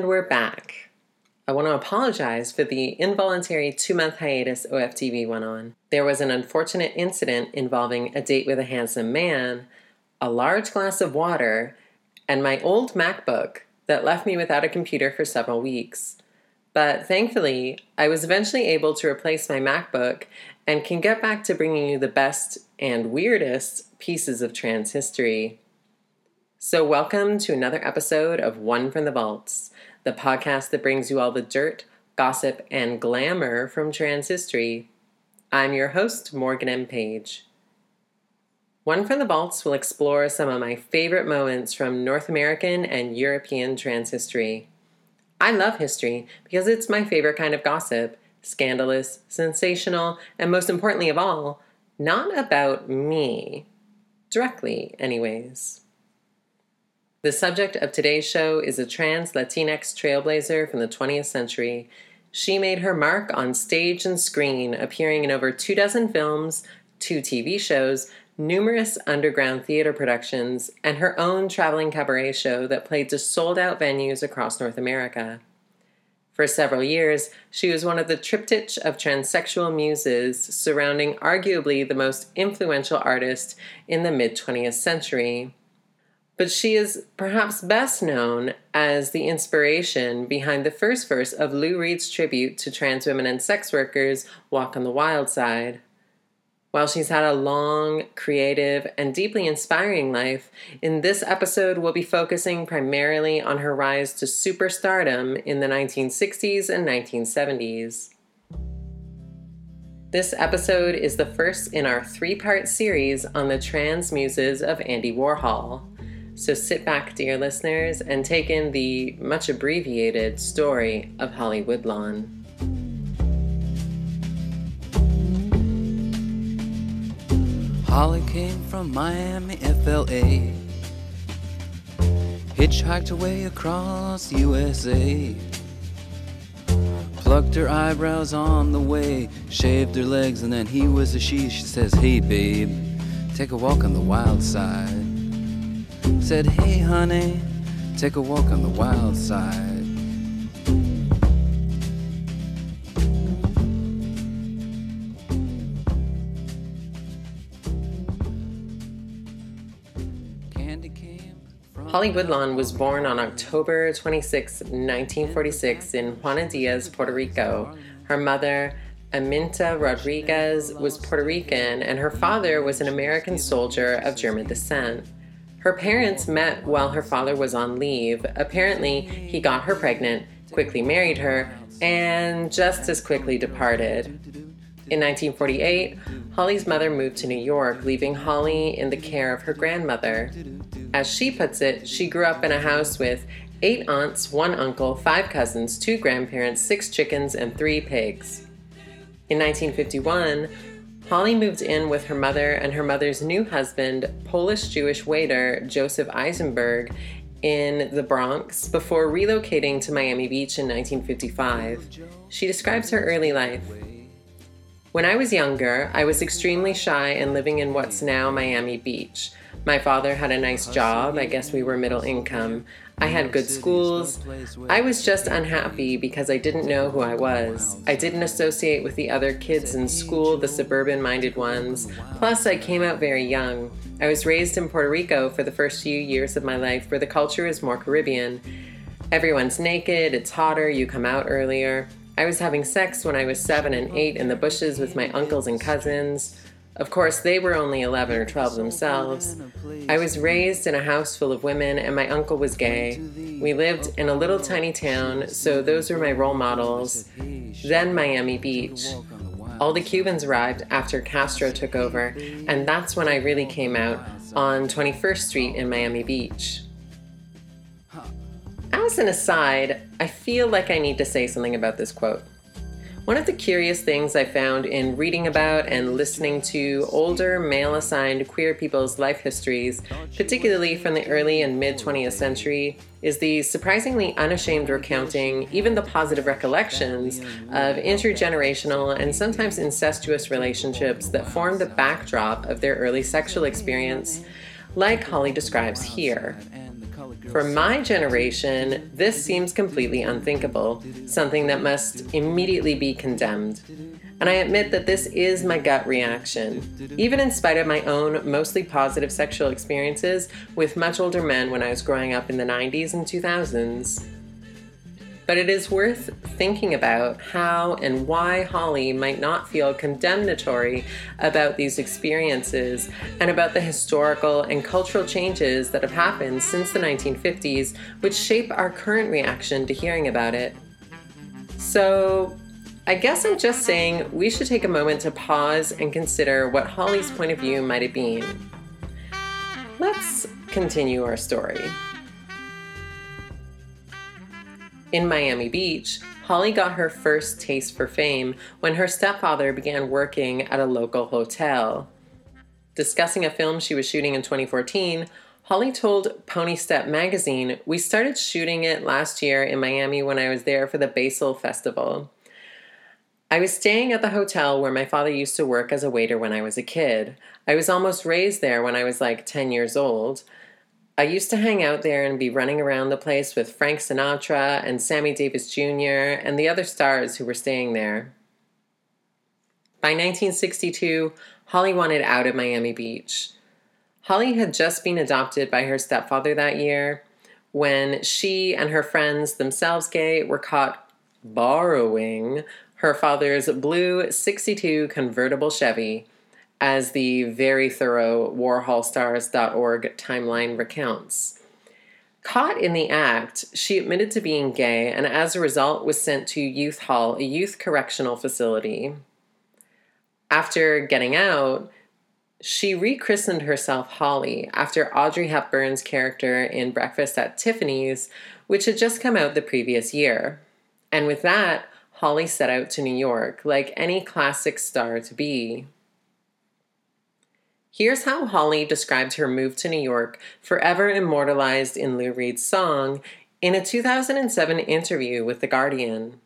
And we're back. I want to apologize for the involuntary two month hiatus OFTV went on. There was an unfortunate incident involving a date with a handsome man, a large glass of water, and my old MacBook that left me without a computer for several weeks. But thankfully, I was eventually able to replace my MacBook and can get back to bringing you the best and weirdest pieces of trans history. So, welcome to another episode of One from the Vaults, the podcast that brings you all the dirt, gossip, and glamour from trans history. I'm your host, Morgan M. Page. One from the Vaults will explore some of my favorite moments from North American and European trans history. I love history because it's my favorite kind of gossip scandalous, sensational, and most importantly of all, not about me. Directly, anyways. The subject of today's show is a trans Latinx trailblazer from the 20th century. She made her mark on stage and screen, appearing in over two dozen films, two TV shows, numerous underground theater productions, and her own traveling cabaret show that played to sold out venues across North America. For several years, she was one of the triptych of transsexual muses surrounding arguably the most influential artist in the mid 20th century but she is perhaps best known as the inspiration behind the first verse of Lou Reed's tribute to trans women and sex workers, Walk on the Wild Side. While she's had a long, creative, and deeply inspiring life, in this episode we'll be focusing primarily on her rise to superstardom in the 1960s and 1970s. This episode is the first in our three part series on the trans muses of Andy Warhol. So sit back, dear listeners, and take in the much abbreviated story of Holly Woodlawn. Holly came from Miami, FLA. Hitchhiked away across USA. Plucked her eyebrows on the way, shaved her legs, and then he was a she. She says, Hey, babe, take a walk on the wild side. Said, hey honey, take a walk on the wild side. Holly Woodlawn was born on October 26, 1946, in Juana Diaz, Puerto Rico. Her mother, Aminta Rodriguez, was Puerto Rican, and her father was an American soldier of German descent. Her parents met while her father was on leave. Apparently, he got her pregnant, quickly married her, and just as quickly departed. In 1948, Holly's mother moved to New York, leaving Holly in the care of her grandmother. As she puts it, she grew up in a house with eight aunts, one uncle, five cousins, two grandparents, six chickens, and three pigs. In 1951, Holly moved in with her mother and her mother's new husband, Polish Jewish waiter Joseph Eisenberg, in the Bronx before relocating to Miami Beach in 1955. She describes her early life. When I was younger, I was extremely shy and living in what's now Miami Beach. My father had a nice job, I guess we were middle income. I had good schools. I was just unhappy because I didn't know who I was. I didn't associate with the other kids in school, the suburban minded ones. Plus, I came out very young. I was raised in Puerto Rico for the first few years of my life where the culture is more Caribbean. Everyone's naked, it's hotter, you come out earlier. I was having sex when I was seven and eight in the bushes with my uncles and cousins. Of course, they were only 11 or 12 themselves. I was raised in a house full of women, and my uncle was gay. We lived in a little tiny town, so those were my role models. Then Miami Beach. All the Cubans arrived after Castro took over, and that's when I really came out on 21st Street in Miami Beach. As an aside, I feel like I need to say something about this quote. One of the curious things I found in reading about and listening to older male assigned queer people's life histories, particularly from the early and mid 20th century, is the surprisingly unashamed recounting, even the positive recollections, of intergenerational and sometimes incestuous relationships that form the backdrop of their early sexual experience, like Holly describes here. For my generation, this seems completely unthinkable, something that must immediately be condemned. And I admit that this is my gut reaction, even in spite of my own mostly positive sexual experiences with much older men when I was growing up in the 90s and 2000s but it is worth thinking about how and why Holly might not feel condemnatory about these experiences and about the historical and cultural changes that have happened since the 1950s, which shape our current reaction to hearing about it. So, I guess I'm just saying we should take a moment to pause and consider what Holly's point of view might have been. Let's continue our story. In Miami Beach, Holly got her first taste for fame when her stepfather began working at a local hotel. Discussing a film she was shooting in 2014, Holly told Pony Step magazine, We started shooting it last year in Miami when I was there for the Basel Festival. I was staying at the hotel where my father used to work as a waiter when I was a kid. I was almost raised there when I was like 10 years old. I used to hang out there and be running around the place with Frank Sinatra and Sammy Davis Jr. and the other stars who were staying there. By 1962, Holly wanted out of Miami Beach. Holly had just been adopted by her stepfather that year when she and her friends, themselves gay, were caught borrowing her father's blue 62 convertible Chevy as the very thorough WarholStars.org timeline recounts. Caught in the act, she admitted to being gay and as a result was sent to Youth Hall, a youth correctional facility. After getting out, she rechristened herself Holly after Audrey Hepburn's character in Breakfast at Tiffany's, which had just come out the previous year. And with that, Holly set out to New York, like any classic star to be. Here's how Holly described her move to New York, forever immortalized in Lou Reed's song, in a 2007 interview with The Guardian.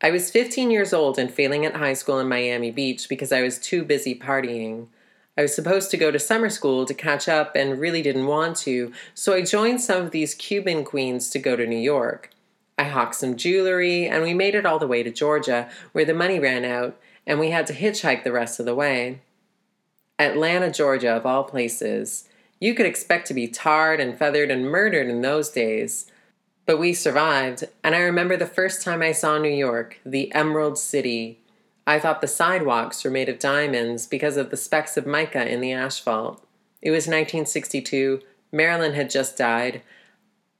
I was 15 years old and failing at high school in Miami Beach because I was too busy partying. I was supposed to go to summer school to catch up and really didn't want to, so I joined some of these Cuban queens to go to New York. I hawked some jewelry and we made it all the way to Georgia, where the money ran out, and we had to hitchhike the rest of the way. Atlanta, Georgia, of all places. You could expect to be tarred and feathered and murdered in those days. But we survived, and I remember the first time I saw New York, the Emerald City. I thought the sidewalks were made of diamonds because of the specks of mica in the asphalt. It was 1962. Marilyn had just died.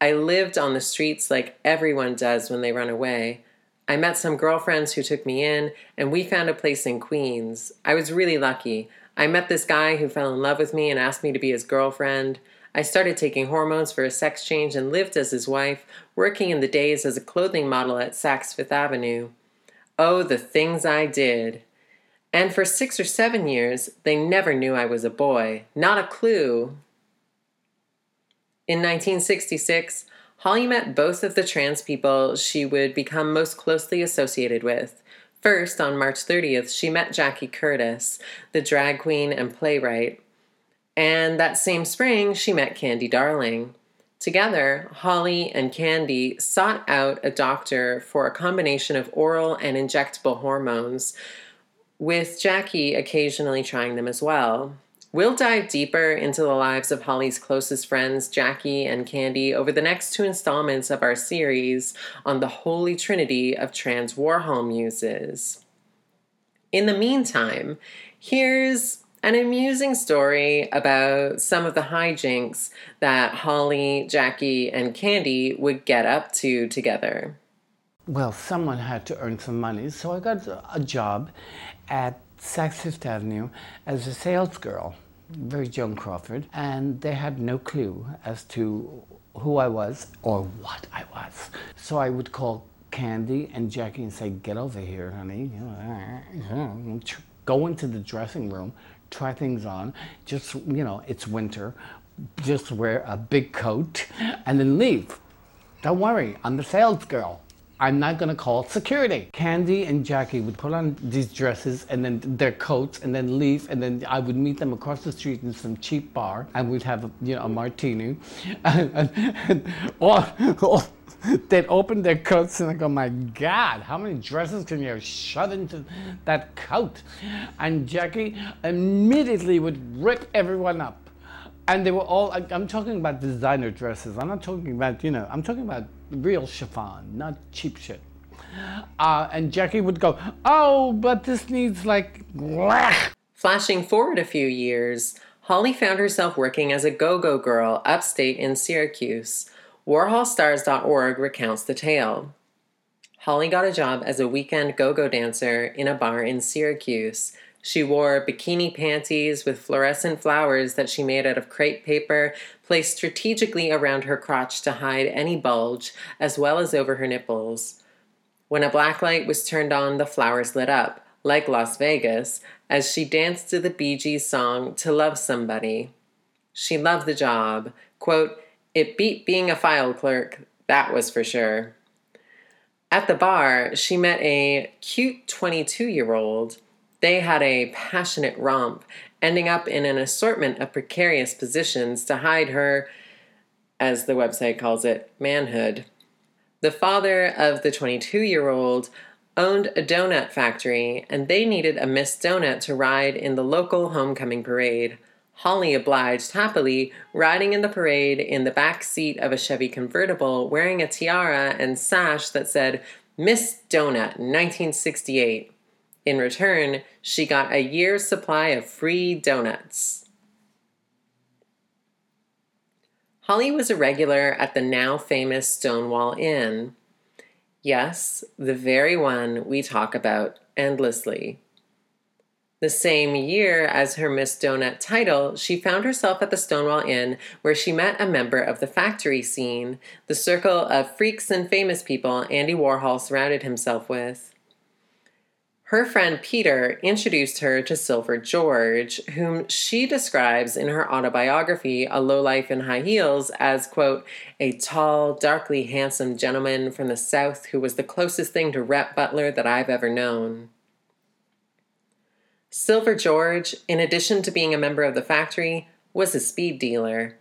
I lived on the streets like everyone does when they run away. I met some girlfriends who took me in, and we found a place in Queens. I was really lucky. I met this guy who fell in love with me and asked me to be his girlfriend. I started taking hormones for a sex change and lived as his wife, working in the days as a clothing model at Saks Fifth Avenue. Oh, the things I did. And for six or seven years, they never knew I was a boy. Not a clue. In 1966, Holly met both of the trans people she would become most closely associated with. First, on March 30th, she met Jackie Curtis, the drag queen and playwright. And that same spring, she met Candy Darling. Together, Holly and Candy sought out a doctor for a combination of oral and injectable hormones, with Jackie occasionally trying them as well. We'll dive deeper into the lives of Holly's closest friends, Jackie and Candy, over the next two installments of our series on the holy trinity of trans Warhol muses. In the meantime, here's an amusing story about some of the hijinks that Holly, Jackie, and Candy would get up to together. Well, someone had to earn some money, so I got a job at Saks Fifth Avenue as a sales girl, very Joan Crawford, and they had no clue as to who I was or what I was. So I would call Candy and Jackie and say, "Get over here, honey." Go into the dressing room, try things on. Just you know, it's winter. Just wear a big coat and then leave. Don't worry, I'm the sales girl. I'm not gonna call security. Candy and Jackie would put on these dresses and then their coats and then leave and then I would meet them across the street in some cheap bar and we'd have a, you know a martini and, and, and they'd open their coats and I go, my God, how many dresses can you shove into that coat? And Jackie immediately would rip everyone up. And they were all, I'm talking about designer dresses. I'm not talking about, you know, I'm talking about real chiffon, not cheap shit. Uh, and Jackie would go, oh, but this needs like. Flashing forward a few years, Holly found herself working as a go go girl upstate in Syracuse. WarholStars.org recounts the tale. Holly got a job as a weekend go go dancer in a bar in Syracuse. She wore bikini panties with fluorescent flowers that she made out of crepe paper, placed strategically around her crotch to hide any bulge, as well as over her nipples. When a black light was turned on, the flowers lit up, like Las Vegas, as she danced to the Bee Gees song To Love Somebody. She loved the job. Quote, it beat being a file clerk, that was for sure. At the bar, she met a cute 22 year old they had a passionate romp, ending up in an assortment of precarious positions to hide her, as the website calls it, manhood. The father of the 22 year old owned a donut factory, and they needed a Miss Donut to ride in the local homecoming parade. Holly obliged happily, riding in the parade in the back seat of a Chevy convertible, wearing a tiara and sash that said Miss Donut 1968. In return, she got a year's supply of free donuts. Holly was a regular at the now famous Stonewall Inn. Yes, the very one we talk about endlessly. The same year as her Miss Donut title, she found herself at the Stonewall Inn where she met a member of the factory scene, the circle of freaks and famous people Andy Warhol surrounded himself with. Her friend Peter introduced her to Silver George, whom she describes in her autobiography, A Low Life in High Heels, as, quote, a tall, darkly handsome gentleman from the South who was the closest thing to Rhett Butler that I've ever known. Silver George, in addition to being a member of the factory, was a speed dealer.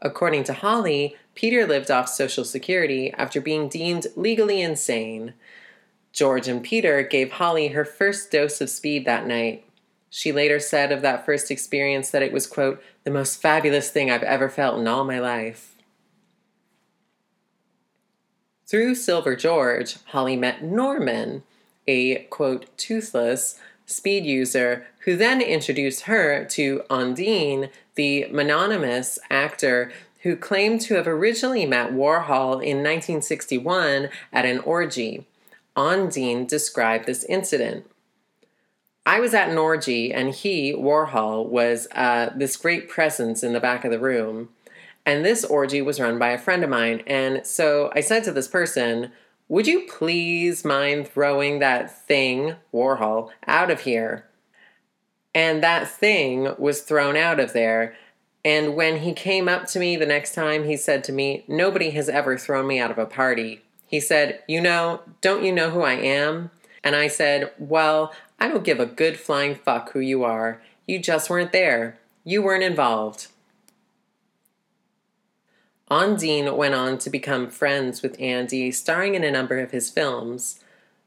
According to Holly, Peter lived off Social Security after being deemed legally insane. George and Peter gave Holly her first dose of speed that night. She later said of that first experience that it was, quote, the most fabulous thing I've ever felt in all my life. Through Silver George, Holly met Norman, a, quote, toothless speed user, who then introduced her to Ondine, the mononymous actor who claimed to have originally met Warhol in 1961 at an orgy. Ondine described this incident. I was at an orgy, and he, Warhol, was uh, this great presence in the back of the room. And this orgy was run by a friend of mine. And so I said to this person, Would you please mind throwing that thing, Warhol, out of here? And that thing was thrown out of there. And when he came up to me the next time, he said to me, Nobody has ever thrown me out of a party. He said, You know, don't you know who I am? And I said, Well, I don't give a good flying fuck who you are. You just weren't there. You weren't involved. Ondine went on to become friends with Andy, starring in a number of his films.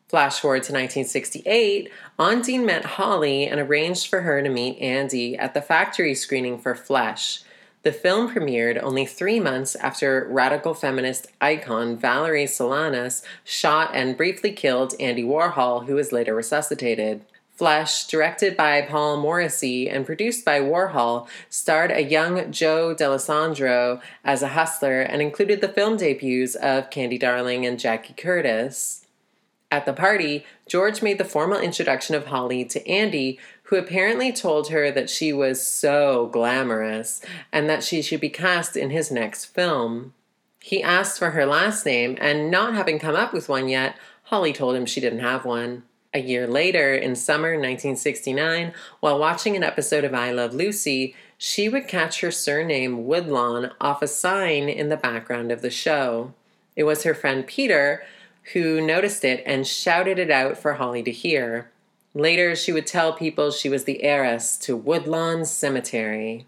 Flash forward to 1968, Ondine met Holly and arranged for her to meet Andy at the factory screening for Flesh, the film premiered only three months after radical feminist icon Valerie Solanas shot and briefly killed Andy Warhol, who was later resuscitated. Flesh, directed by Paul Morrissey and produced by Warhol, starred a young Joe Dallesandro as a hustler and included the film debuts of Candy Darling and Jackie Curtis. At the party, George made the formal introduction of Holly to Andy, who apparently told her that she was so glamorous and that she should be cast in his next film. He asked for her last name, and not having come up with one yet, Holly told him she didn't have one. A year later, in summer 1969, while watching an episode of I Love Lucy, she would catch her surname Woodlawn off a sign in the background of the show. It was her friend Peter who noticed it and shouted it out for Holly to hear. Later, she would tell people she was the heiress to Woodlawn Cemetery.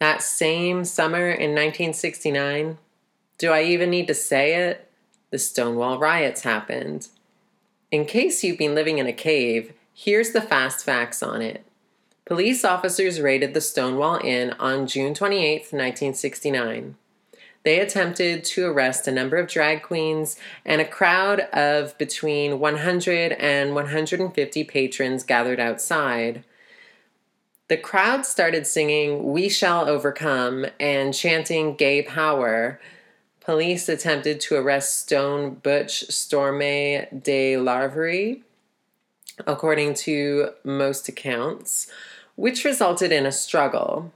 That same summer in 1969, do I even need to say it? The Stonewall riots happened. In case you've been living in a cave, here's the fast facts on it. Police officers raided the Stonewall Inn on June 28, 1969. They attempted to arrest a number of drag queens, and a crowd of between 100 and 150 patrons gathered outside. The crowd started singing We Shall Overcome and chanting Gay Power. Police attempted to arrest Stone Butch Stormé de Larverie, according to most accounts, which resulted in a struggle.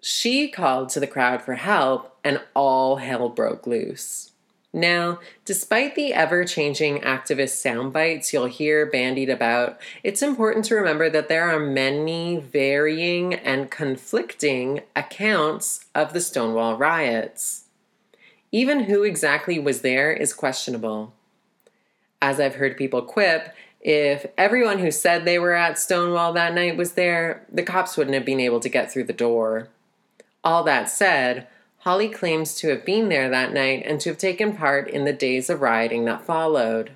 She called to the crowd for help, and all hell broke loose. Now, despite the ever changing activist sound bites you'll hear bandied about, it's important to remember that there are many varying and conflicting accounts of the Stonewall riots. Even who exactly was there is questionable. As I've heard people quip, if everyone who said they were at Stonewall that night was there, the cops wouldn't have been able to get through the door. All that said, Holly claims to have been there that night and to have taken part in the days of rioting that followed.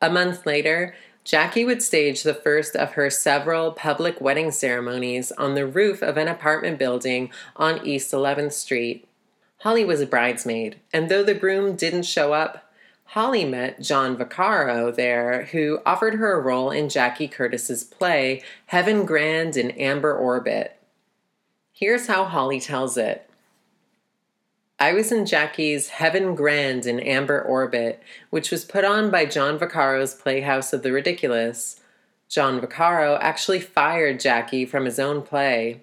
A month later, Jackie would stage the first of her several public wedding ceremonies on the roof of an apartment building on East 11th Street. Holly was a bridesmaid, and though the groom didn't show up, Holly met John Vaccaro there, who offered her a role in Jackie Curtis's play Heaven Grand in Amber Orbit. Here's how Holly tells it. I was in Jackie's Heaven Grand in Amber Orbit, which was put on by John Vaccaro's Playhouse of the Ridiculous. John Vaccaro actually fired Jackie from his own play.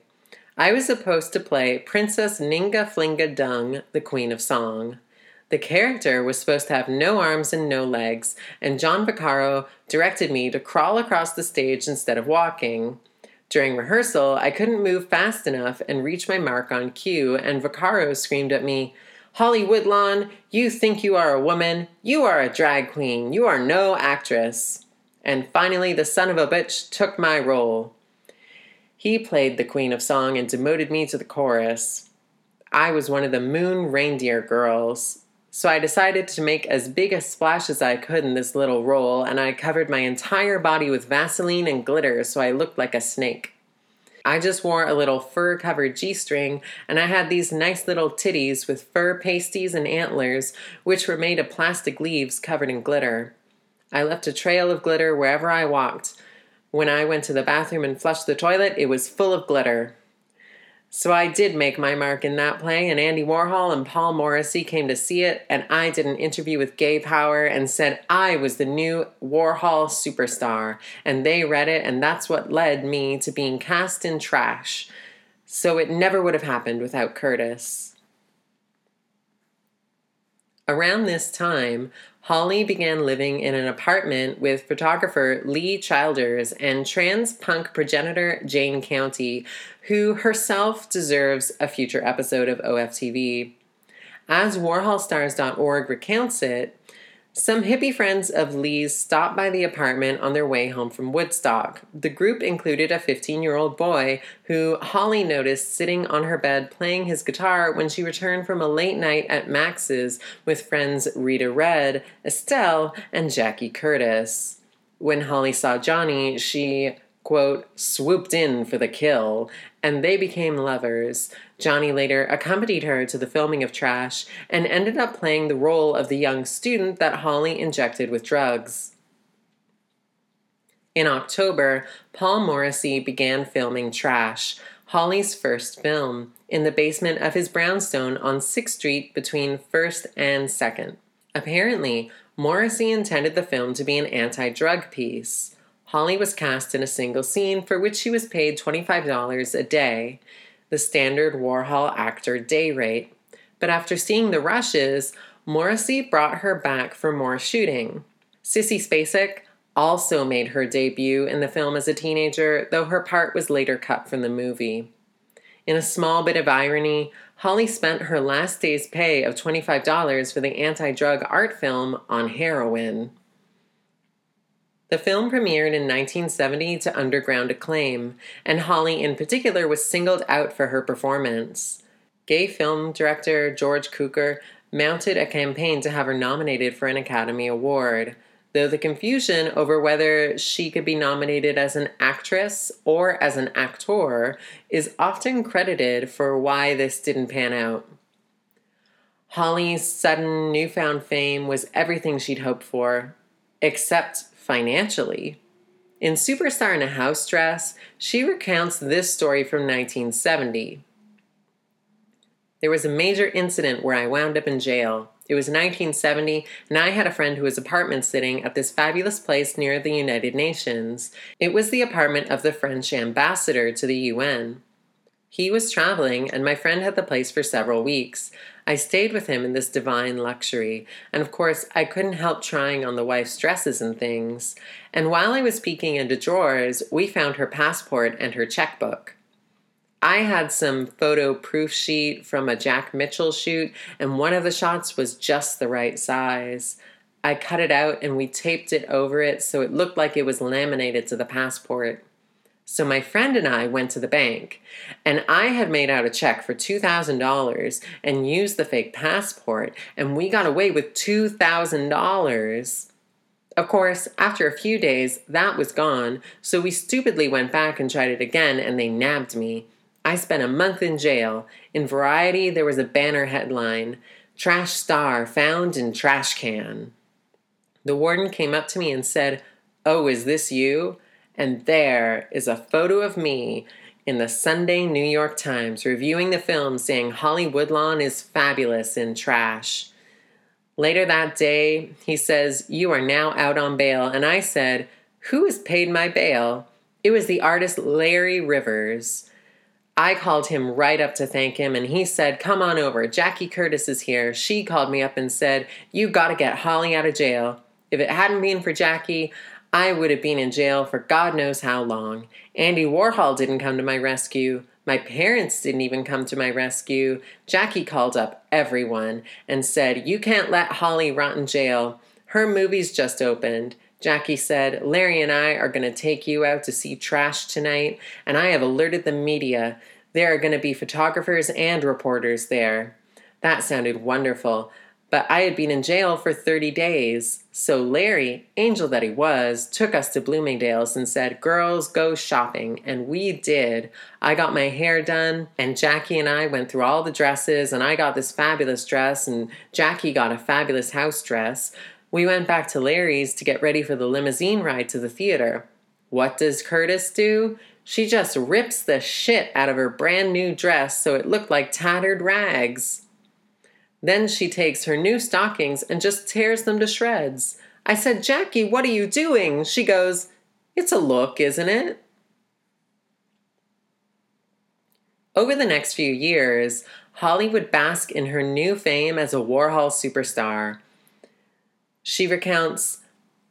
I was supposed to play Princess Ninga Flinga Dung, the Queen of Song. The character was supposed to have no arms and no legs, and John Vaccaro directed me to crawl across the stage instead of walking. During rehearsal, I couldn't move fast enough and reach my mark on cue, and Vaccaro screamed at me, Holly Woodlawn, you think you are a woman? You are a drag queen. You are no actress. And finally, the son of a bitch took my role. He played the Queen of Song and demoted me to the chorus. I was one of the Moon Reindeer girls, so I decided to make as big a splash as I could in this little role, and I covered my entire body with Vaseline and glitter so I looked like a snake. I just wore a little fur covered G string, and I had these nice little titties with fur pasties and antlers, which were made of plastic leaves covered in glitter. I left a trail of glitter wherever I walked. When I went to the bathroom and flushed the toilet, it was full of glitter. So I did make my mark in that play, and Andy Warhol and Paul Morrissey came to see it, and I did an interview with Gay Power and said I was the new Warhol superstar. And they read it, and that's what led me to being cast in trash. So it never would have happened without Curtis. Around this time, Holly began living in an apartment with photographer Lee Childers and trans punk progenitor Jane County, who herself deserves a future episode of OFTV. As WarholStars.org recounts it, some hippie friends of Lee's stopped by the apartment on their way home from Woodstock. The group included a 15 year old boy who Holly noticed sitting on her bed playing his guitar when she returned from a late night at Max's with friends Rita Red, Estelle, and Jackie Curtis. When Holly saw Johnny, she quote, swooped in for the kill, and they became lovers. Johnny later accompanied her to the filming of Trash and ended up playing the role of the young student that Holly injected with drugs. In October, Paul Morrissey began filming Trash, Holly's first film, in the basement of his brownstone on 6th Street between 1st and 2nd. Apparently, Morrissey intended the film to be an anti drug piece. Holly was cast in a single scene for which she was paid $25 a day. the standard Warhol actor day rate. But after seeing the rushes, Morrissey brought her back for more shooting. Sissy Spacek also made her debut in the film as a teenager, though her part was later cut from the movie. In a small bit of irony, Holly spent her last day's pay of $25 for the anti drug art film on heroin. The film premiered in 1970 to underground acclaim, and Holly in particular was singled out for her performance. Gay film director George Cukor mounted a campaign to have her nominated for an Academy Award, though the confusion over whether she could be nominated as an actress or as an actor is often credited for why this didn't pan out. Holly's sudden newfound fame was everything she'd hoped for, except financially. In Superstar in a House Dress, she recounts this story from 1970. There was a major incident where I wound up in jail. It was 1970, and I had a friend who was apartment sitting at this fabulous place near the United Nations. It was the apartment of the French ambassador to the UN. He was traveling, and my friend had the place for several weeks. I stayed with him in this divine luxury, and of course, I couldn't help trying on the wife's dresses and things. And while I was peeking into drawers, we found her passport and her checkbook. I had some photo proof sheet from a Jack Mitchell shoot, and one of the shots was just the right size. I cut it out and we taped it over it so it looked like it was laminated to the passport. So my friend and I went to the bank, and I had made out a check for $2,000 and used the fake passport, and we got away with $2,000. Of course, after a few days, that was gone, so we stupidly went back and tried it again, and they nabbed me. I spent a month in jail. In Variety, there was a banner headline Trash Star Found in Trash Can. The warden came up to me and said, Oh, is this you? And there is a photo of me in the Sunday New York Times reviewing the film saying Holly Woodlawn is fabulous in trash. Later that day, he says, You are now out on bail. And I said, Who has paid my bail? It was the artist Larry Rivers. I called him right up to thank him, and he said, Come on over. Jackie Curtis is here. She called me up and said, You got to get Holly out of jail. If it hadn't been for Jackie, I would have been in jail for God knows how long. Andy Warhol didn't come to my rescue. My parents didn't even come to my rescue. Jackie called up everyone and said, You can't let Holly rot in jail. Her movie's just opened. Jackie said, Larry and I are going to take you out to see trash tonight, and I have alerted the media. There are going to be photographers and reporters there. That sounded wonderful, but I had been in jail for 30 days. So Larry, angel that he was, took us to Bloomingdale's and said, Girls, go shopping. And we did. I got my hair done, and Jackie and I went through all the dresses, and I got this fabulous dress, and Jackie got a fabulous house dress. We went back to Larry's to get ready for the limousine ride to the theater. What does Curtis do? She just rips the shit out of her brand new dress so it looked like tattered rags. Then she takes her new stockings and just tears them to shreds. I said, Jackie, what are you doing? She goes, It's a look, isn't it? Over the next few years, Holly would bask in her new fame as a Warhol superstar. She recounts,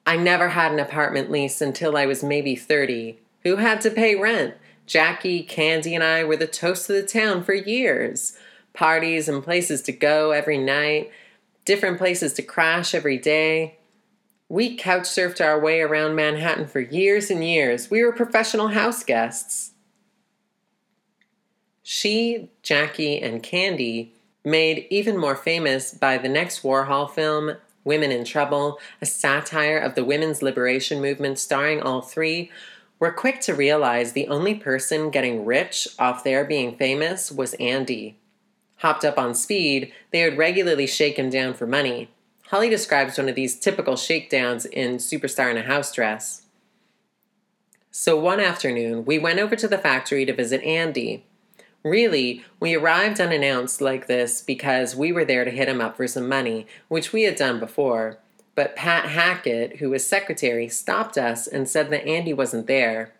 I never had an apartment lease until I was maybe 30. Who had to pay rent? Jackie, Candy, and I were the toast of the town for years. Parties and places to go every night, different places to crash every day. We couch surfed our way around Manhattan for years and years. We were professional house guests. She, Jackie, and Candy made even more famous by the next Warhol film, Women in Trouble, a satire of the women's liberation movement starring all three, were quick to realize the only person getting rich off their being famous was Andy. Hopped up on speed, they would regularly shake him down for money. Holly describes one of these typical shakedowns in Superstar in a House Dress. So one afternoon, we went over to the factory to visit Andy. Really, we arrived unannounced like this because we were there to hit him up for some money, which we had done before. But Pat Hackett, who was secretary, stopped us and said that Andy wasn't there.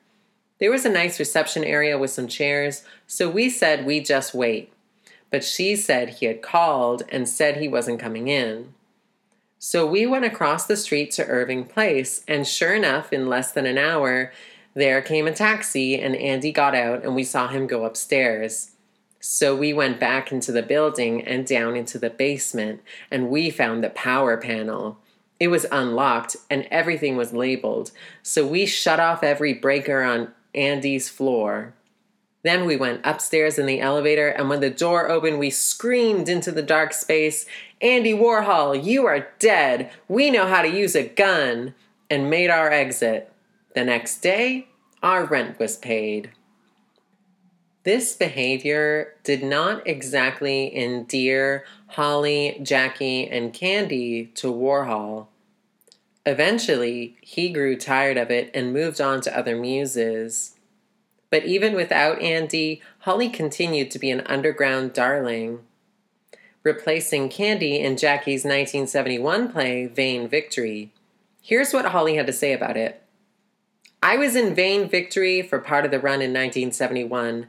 There was a nice reception area with some chairs, so we said we'd just wait. But she said he had called and said he wasn't coming in. So we went across the street to Irving Place, and sure enough, in less than an hour, there came a taxi, and Andy got out, and we saw him go upstairs. So we went back into the building and down into the basement, and we found the power panel. It was unlocked and everything was labeled, so we shut off every breaker on Andy's floor. Then we went upstairs in the elevator, and when the door opened, we screamed into the dark space Andy Warhol, you are dead! We know how to use a gun! and made our exit. The next day, our rent was paid. This behavior did not exactly endear Holly, Jackie, and Candy to Warhol. Eventually, he grew tired of it and moved on to other muses. But even without Andy, Holly continued to be an underground darling. Replacing Candy in Jackie's 1971 play, Vain Victory. Here's what Holly had to say about it. I was in Vain Victory for part of the run in 1971.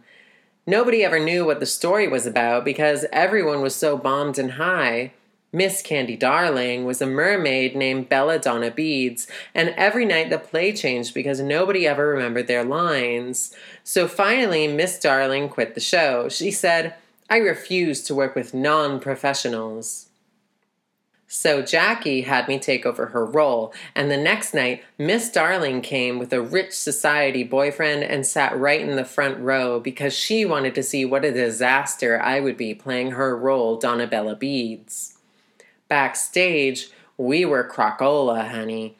Nobody ever knew what the story was about because everyone was so bombed and high. Miss Candy Darling was a mermaid named Belladonna Beads, and every night the play changed because nobody ever remembered their lines. So finally, Miss Darling quit the show. She said, I refuse to work with non professionals. So Jackie had me take over her role, and the next night, Miss Darling came with a rich society boyfriend and sat right in the front row because she wanted to see what a disaster I would be playing her role, Donabella Beads. Backstage, we were crocola, honey.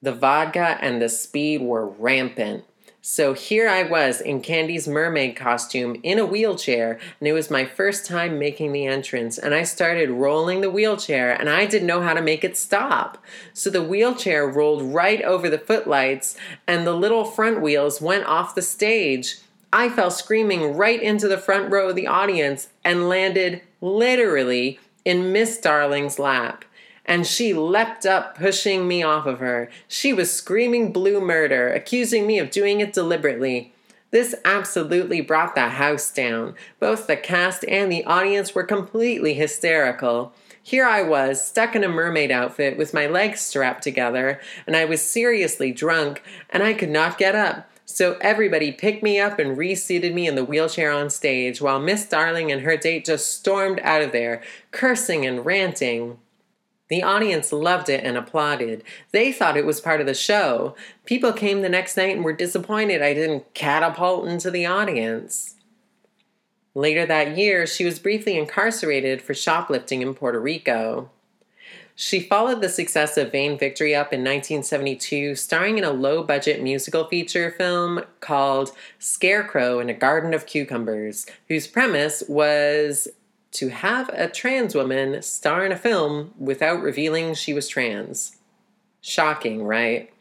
The vodka and the speed were rampant. So here I was in Candy's mermaid costume in a wheelchair, and it was my first time making the entrance. And I started rolling the wheelchair, and I didn't know how to make it stop. So the wheelchair rolled right over the footlights, and the little front wheels went off the stage. I fell screaming right into the front row of the audience and landed literally in Miss Darling's lap, and she leapt up, pushing me off of her. She was screaming blue murder, accusing me of doing it deliberately. This absolutely brought the house down. Both the cast and the audience were completely hysterical. Here I was, stuck in a mermaid outfit with my legs strapped together, and I was seriously drunk, and I could not get up. So everybody picked me up and reseated me in the wheelchair on stage while Miss Darling and her date just stormed out of there, cursing and ranting. The audience loved it and applauded. They thought it was part of the show. People came the next night and were disappointed I didn't catapult into the audience. Later that year, she was briefly incarcerated for shoplifting in Puerto Rico. She followed the success of Vain Victory up in 1972, starring in a low budget musical feature film called Scarecrow in a Garden of Cucumbers, whose premise was to have a trans woman star in a film without revealing she was trans. Shocking, right?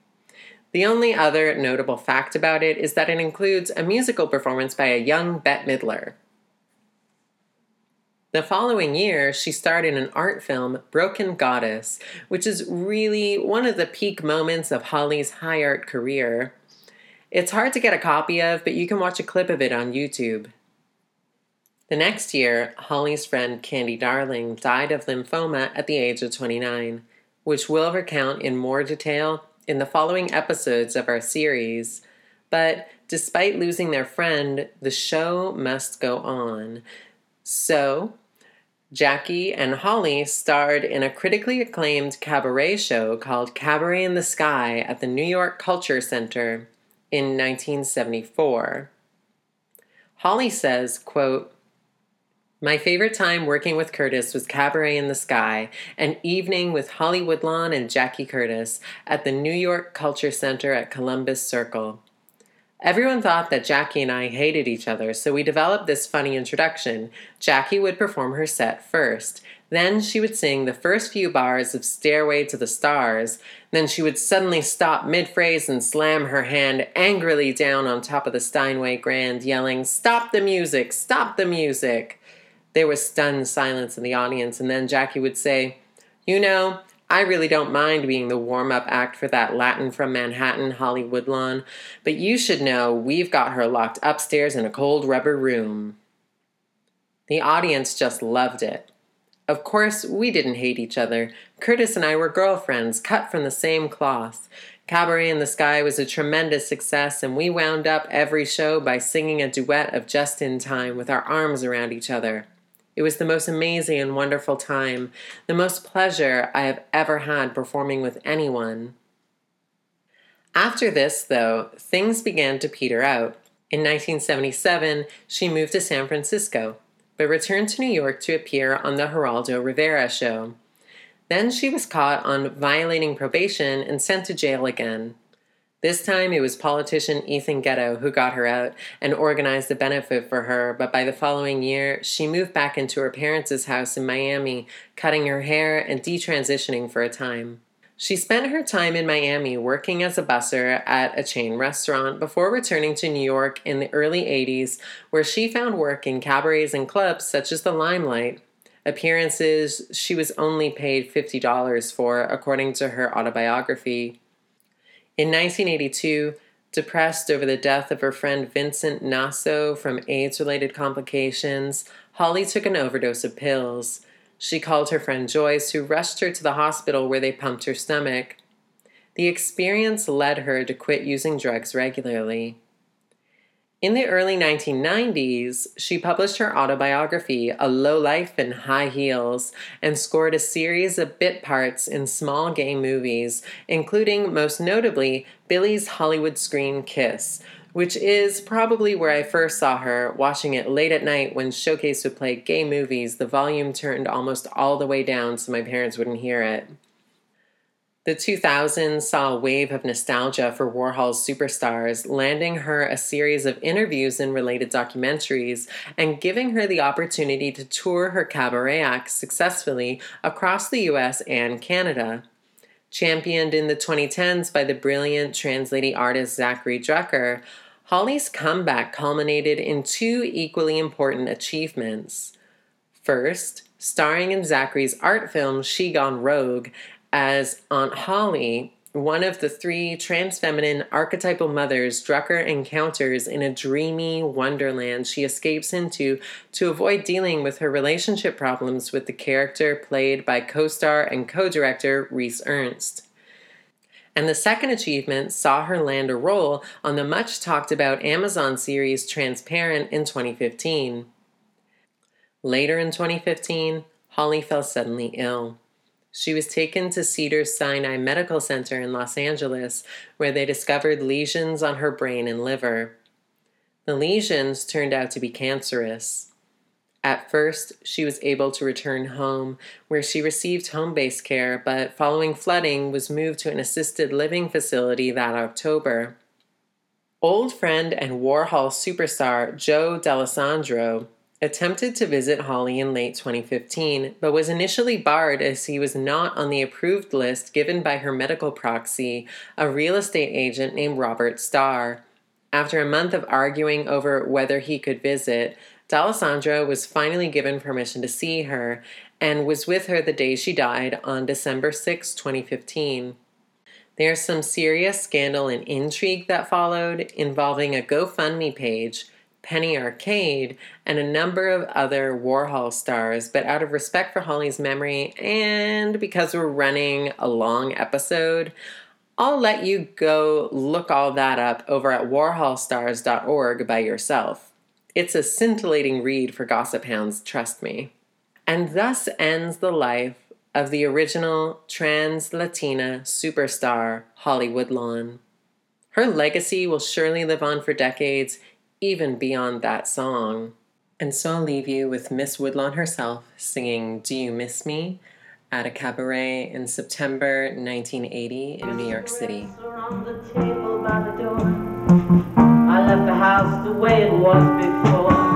The only other notable fact about it is that it includes a musical performance by a young Bette Midler. The following year, she starred in an art film, Broken Goddess, which is really one of the peak moments of Holly's high art career. It's hard to get a copy of, but you can watch a clip of it on YouTube. The next year, Holly's friend Candy Darling died of lymphoma at the age of 29, which we'll recount in more detail in the following episodes of our series. But despite losing their friend, the show must go on. So, Jackie and Holly starred in a critically acclaimed cabaret show called Cabaret in the Sky at the New York Culture Center in 1974. Holly says, quote, my favorite time working with Curtis was Cabaret in the Sky, an evening with Holly Woodlawn and Jackie Curtis at the New York Culture Center at Columbus Circle. Everyone thought that Jackie and I hated each other, so we developed this funny introduction. Jackie would perform her set first. Then she would sing the first few bars of Stairway to the Stars. Then she would suddenly stop mid phrase and slam her hand angrily down on top of the Steinway Grand, yelling, Stop the music! Stop the music! There was stunned silence in the audience, and then Jackie would say, You know, I really don't mind being the warm up act for that Latin from Manhattan Holly Woodlawn, but you should know we've got her locked upstairs in a cold rubber room. The audience just loved it. Of course, we didn't hate each other. Curtis and I were girlfriends, cut from the same cloth. Cabaret in the Sky was a tremendous success, and we wound up every show by singing a duet of Just in Time with our arms around each other. It was the most amazing and wonderful time, the most pleasure I have ever had performing with anyone. After this, though, things began to peter out. In 1977, she moved to San Francisco, but returned to New York to appear on the Geraldo Rivera show. Then she was caught on violating probation and sent to jail again. This time it was politician Ethan Geto who got her out and organized a benefit for her, but by the following year, she moved back into her parents' house in Miami, cutting her hair and detransitioning for a time. She spent her time in Miami working as a busser at a chain restaurant before returning to New York in the early 80s, where she found work in cabarets and clubs such as the Limelight. Appearances she was only paid $50 for, according to her autobiography. In 1982, depressed over the death of her friend Vincent Nasso from AIDS related complications, Holly took an overdose of pills. She called her friend Joyce, who rushed her to the hospital where they pumped her stomach. The experience led her to quit using drugs regularly. In the early 1990s, she published her autobiography, A Low Life in High Heels, and scored a series of bit parts in small gay movies, including, most notably, Billy's Hollywood Screen Kiss, which is probably where I first saw her, watching it late at night when Showcase would play gay movies, the volume turned almost all the way down so my parents wouldn't hear it. The 2000s saw a wave of nostalgia for Warhol's superstars, landing her a series of interviews and related documentaries, and giving her the opportunity to tour her cabaret acts successfully across the US and Canada. Championed in the 2010s by the brilliant translating artist Zackary Drucker, Holly's comeback culminated in two equally important achievements. First, starring in Zackary's art film She Gone Rogue as Aunt Holly, one of the three trans feminine archetypal mothers Drucker encounters in a dreamy wonderland she escapes into to avoid dealing with her relationship problems with the character played by co star and co director Rhys Ernst. And the second achievement saw her land a role on the much talked about Amazon series Transparent in 2015. Later in 2015, Holly fell suddenly ill. She was taken to Cedars Sinai Medical Center in Los Angeles, where they discovered lesions on her brain and liver. The lesions turned out to be cancerous. At first, she was able to return home, where she received home based care, but following flooding, was moved to an assisted living facility that October. Old friend and Warhol superstar Joe Dallesandro attempted to visit Holly in late 2015, but was initially barred as he was not on the approved list given by her medical proxy, a real estate agent named Robert Starr. After a month of arguing over whether he could visit, Dallesandro was finally given permission to see her and was with her the day she died on December 6, 2015. There's some serious scandal and intrigue that followed involving a GoFundMe page Penny Arcade, and a number of other Warhol stars. But out of respect for Holly's memory and because we're running a long episode, I'll let you go look all that up over at warholstars.org by yourself. It's a scintillating read for gossip hounds, trust me. And thus ends the life of the original trans Latina superstar Holly Woodlawn. Her legacy will surely live on for decades, even beyond that song. And so I'll leave you with Miss Woodlawn herself singing Do You Miss Me at a cabaret in September 1980 in New York City. I left the house the way it was before.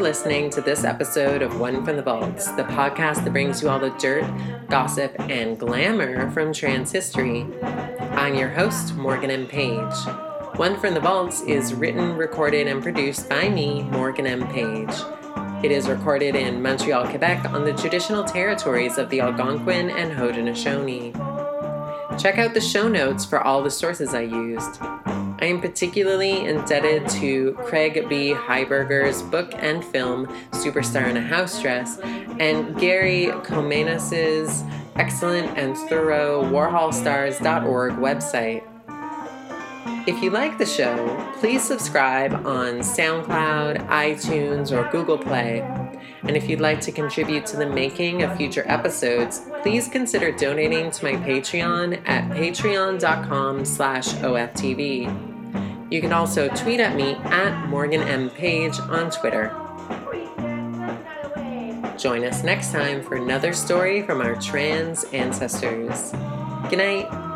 For listening to this episode of One from the Vaults, the podcast that brings you all the dirt, gossip, and glamour from trans history. I'm your host, Morgan M. Page. One from the Vaults is written, recorded, and produced by me, Morgan M. Page. It is recorded in Montreal, Quebec, on the traditional territories of the Algonquin and Haudenosaunee. Check out the show notes for all the sources I used. I am particularly indebted to Craig B. Highberger's book and film Superstar in a House Dress and Gary Comenas's excellent and thorough WarholStars.org website. If you like the show, please subscribe on SoundCloud, iTunes, or Google Play. And if you'd like to contribute to the making of future episodes, please consider donating to my Patreon at patreon.com slash OFTV. You can also tweet at me at Morgan M. Page on Twitter. Join us next time for another story from our trans ancestors. Good night.